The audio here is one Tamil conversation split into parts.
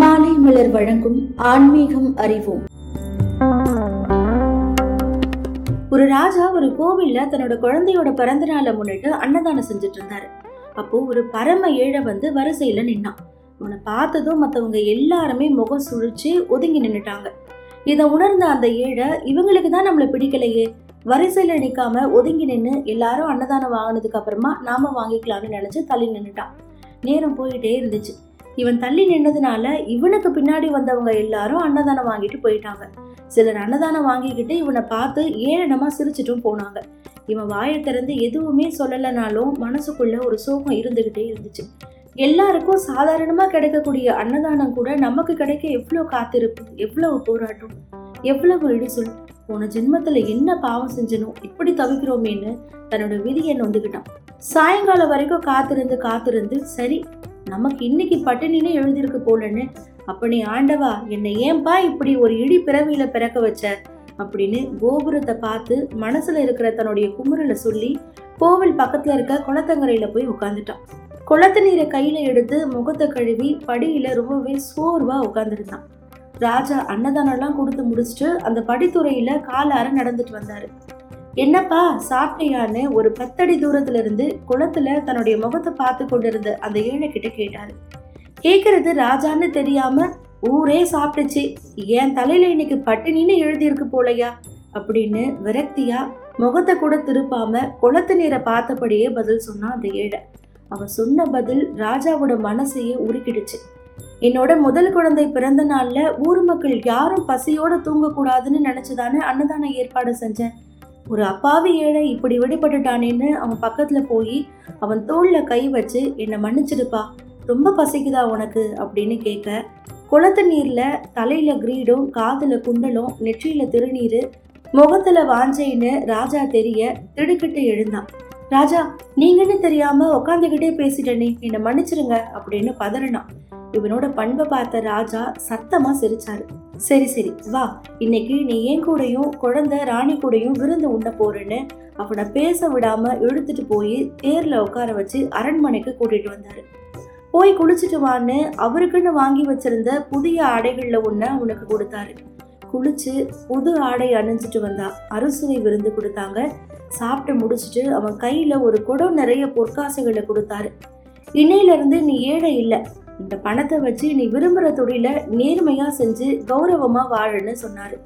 மாலை மலர் வழங்கும் ஆன்மீகம் அறிவோம். ஒரு ராஜா ஒரு கோவில்ல தன்னோட குழந்தையோட பிறந்த நாளை முன்னிட்டு அன்னதானம் செஞ்சுட்டு இருந்தாரு அப்போ ஒரு பரம ஏழை வந்து வரிசையில நின்னான். அவனை பார்த்ததும் மத்தவங்க எல்லாருமே முகம் சுழிச்சு ஒதுங்கி நின்னுட்டாங்க. இதை உணர்ந்த அந்த ஏழை இவங்களுக்கு தான் நம்மள பிடிக்கலையே. வரிசையில நிக்காம ஒதுங்கி நின்று எல்லாரும் அன்னதானம் வாங்கினதுக்கு அப்புறமா நாம வாங்கிக்கலாம்னு நினைச்சு தள்ளி நின்னுட்டான். நேரம் போயிட்டே இருந்துச்சு. இவன் தள்ளி நின்னதுனால இவனுக்கு பின்னாடி வந்தவங்க எல்லாரும் அன்னதானம் வாங்கிட்டு போயிட்டாங்க. சிலர் அன்னதானம் வாங்கிக்கிட்டு இவனை பார்த்து ஏளனமா சிரிச்சிட்டும் போனாங்க. இவன் வாயை திறந்து எதுவுமே சொல்லலைனாலும் மனசுக்குள்ள ஒரு சோகம் இருந்துகிட்டே இருந்துச்சு. எல்லாருக்கும் சாதாரணமா கிடைக்கக்கூடிய அன்னதானம் கூட நமக்கு கிடைக்க எவ்வளவு காத்திருப்பு எவ்வளவு போராட்டம் எவ்வளவு இடிசொல் போன ஜென்மத்துல என்ன பாவம் செஞ்சனோ இப்படி தவிக்கிறோமேன்னு தன்னோட விதியை நொந்துக்கிட்டான் சாயங்காலம் வரைக்கும் காத்திருந்து காத்திருந்து சரி நமக்கு இன்னைக்கு பட்டினின்னு எழுதியிருக்கு போலன்னு. நீ ஆண்டவா என்னை ஏன்பா இப்படி ஒரு இடி பிறவியில பிறக்க வச்ச? அப்படின்னு கோபுரத்தை பார்த்து மனசுல இருக்கிற தன்னுடைய குமுறலை சொல்லி கோவில் பக்கத்துல இருக்க குளத்தங்கரையில போய் உட்காந்துட்டான் குளத்து நீரை கையில எடுத்து முகத்தை கழுவி படியில ரொம்பவே சோர்வா உட்காந்துருந்தான் ராஜா அன்னதானம்லாம் கொடுத்து முடிச்சுட்டு அந்த படித்துறையில காலார நடந்துட்டு வந்தாரு. என்னப்பா சாப்பிட்டியான்னு ஒரு பத்தடி தூரத்துல இருந்து குளத்துல தன்னுடைய முகத்தை பார்த்து கொண்டிருந்த அந்த ஏழை கிட்ட கேட்டாரு. கேக்குறது ராஜான்னு தெரியாம ஊரே சாப்பிட்டுச்சு. என் தலையில இன்னைக்கு பட்டினின்னு எழுதியிருக்கு போலையா? அப்படின்னு விரக்தியா முகத்தை கூட திருப்பாம குளத்து நீரை பார்த்தபடியே பதில் சொன்னான் அந்த ஏழை. அவன் சொன்ன பதில் ராஜாவோட மனசையே உருக்கிடுச்சு. என்னோட முதல் குழந்தை பிறந்த நாள்ல ஊர் மக்கள் யாரும் பசியோட தூங்கக்கூடாதுன்னு நினைச்சுதானே அன்னதான ஏற்பாடு செஞ்சேன். ஒரு அப்பாவி ஏழை இப்படி விடுபட்டுட்டானேன்னு அவன் பக்கத்தில் போய் அவன் தோளில் கை வச்சு என்னை மன்னிச்சிடுப்பா. ரொம்ப பசிக்குதா உனக்கு? அப்படின்னு கேட்க குளத்து நீரில் தலையில் கிரீடும் காதில் குண்டலும் நெற்றியில் திருநீர் முகத்தில் வாஞ்சைன்னு ராஜா தெரிய திடுக்கிட்டு எழுந்தான். ராஜா நீங்கன்னு தெரியாமல் உக்காந்துக்கிட்டே பேசிட்டனே என்னை மன்னிச்சிருங்க அப்படின்னு பதறினான். இவனோட பண்பை பார்த்த ராஜா சத்தமா சிரிச்சாரு. சரி சரி வா. இன்னைக்கு நீ என் கூடயும் குழந்தை ராணி கூடயும் விருந்து உண்ண போறேன்னு அவனை பேச விடாம இழுத்துட்டு போய் தேர்ல உட்கார வச்சு அரண்மனைக்கு கூட்டிட்டு வந்தாரு. போய் குளிச்சுட்டு வான்னு அவருக்குன்னு வாங்கி வச்சிருந்த புதிய ஆடைகள்ல ஒன்ன உனக்கு கொடுத்தாரு. குளிச்சு புது ஆடை அணிஞ்சிட்டு வந்தா. அறுசுவை விருந்து கொடுத்தாங்க. சாப்பிட்டு முடிச்சிட்டு அவன் கையில ஒரு குடம் நிறைய பொற்காசுகளை கொடுத்தாரு. இன்னையில இருந்து நீ ஏழை இல்லை. இந்த பணத்தை வச்சு நீ விரும்புற தொழில நேர்மையா செஞ்சு கௌரவமா வாழன்னு சொன்னாரு.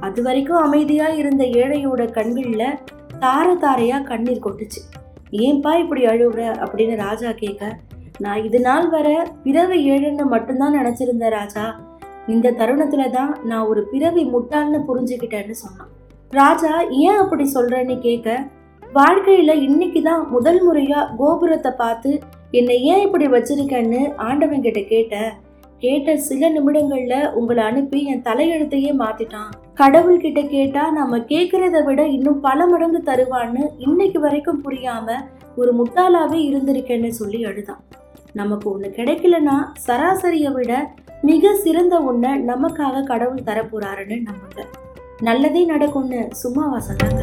அது வரைக்கும் அமைதியா இருந்த ஏழையோட கண்கள்ல தார தாரையா கண்ணீர் கொட்டுச்சு. ஏன்பா இப்படி அழுவுற? அப்படின்னு ராஜா கேட்க நான் இது நாள் வர பிறவி ஏழைன்னு மட்டும்தான் நினைச்சிருந்தேன் ராஜா. இந்த தருணத்துல தான் நான் ஒரு பிறவி முட்டாள்னு புரிஞ்சுக்கிட்டேன்னு சொன்னான். ராஜா ஏன் அப்படி சொல்றேன்னு கேட்க வாழ்க்கையில இன்னைக்கு தான் முதல் முறையா கோபுரத்தை பார்த்து என்னை ஏன் இப்படி வச்சிருக்கேன்னு ஆண்டவன் கிட்ட கேட்டேன். கேட்ட சில நிமிடங்கள்ல உங்களை அனுப்பி என் தலையெழுத்தையே மாத்திட்டான். கடவுள் கிட்ட கேட்டா நம்ம கேக்குறத விட இன்னும் பல மடங்கு தருவான்னு இன்னைக்கு வரைக்கும் புரியாம ஒரு முட்டாளாவே இருந்திருக்கேன்னு சொல்லி அழுதான் நமக்கு ஒண்ணு கிடைக்கலனா சராசரியை விட மிக சிறந்த ஒண்ண நமக்காக கடவுள் தரப்போறாருன்னு நம்புங்க. நல்லதே நடக்கும்னு சும்மாவா சொன்னாங்க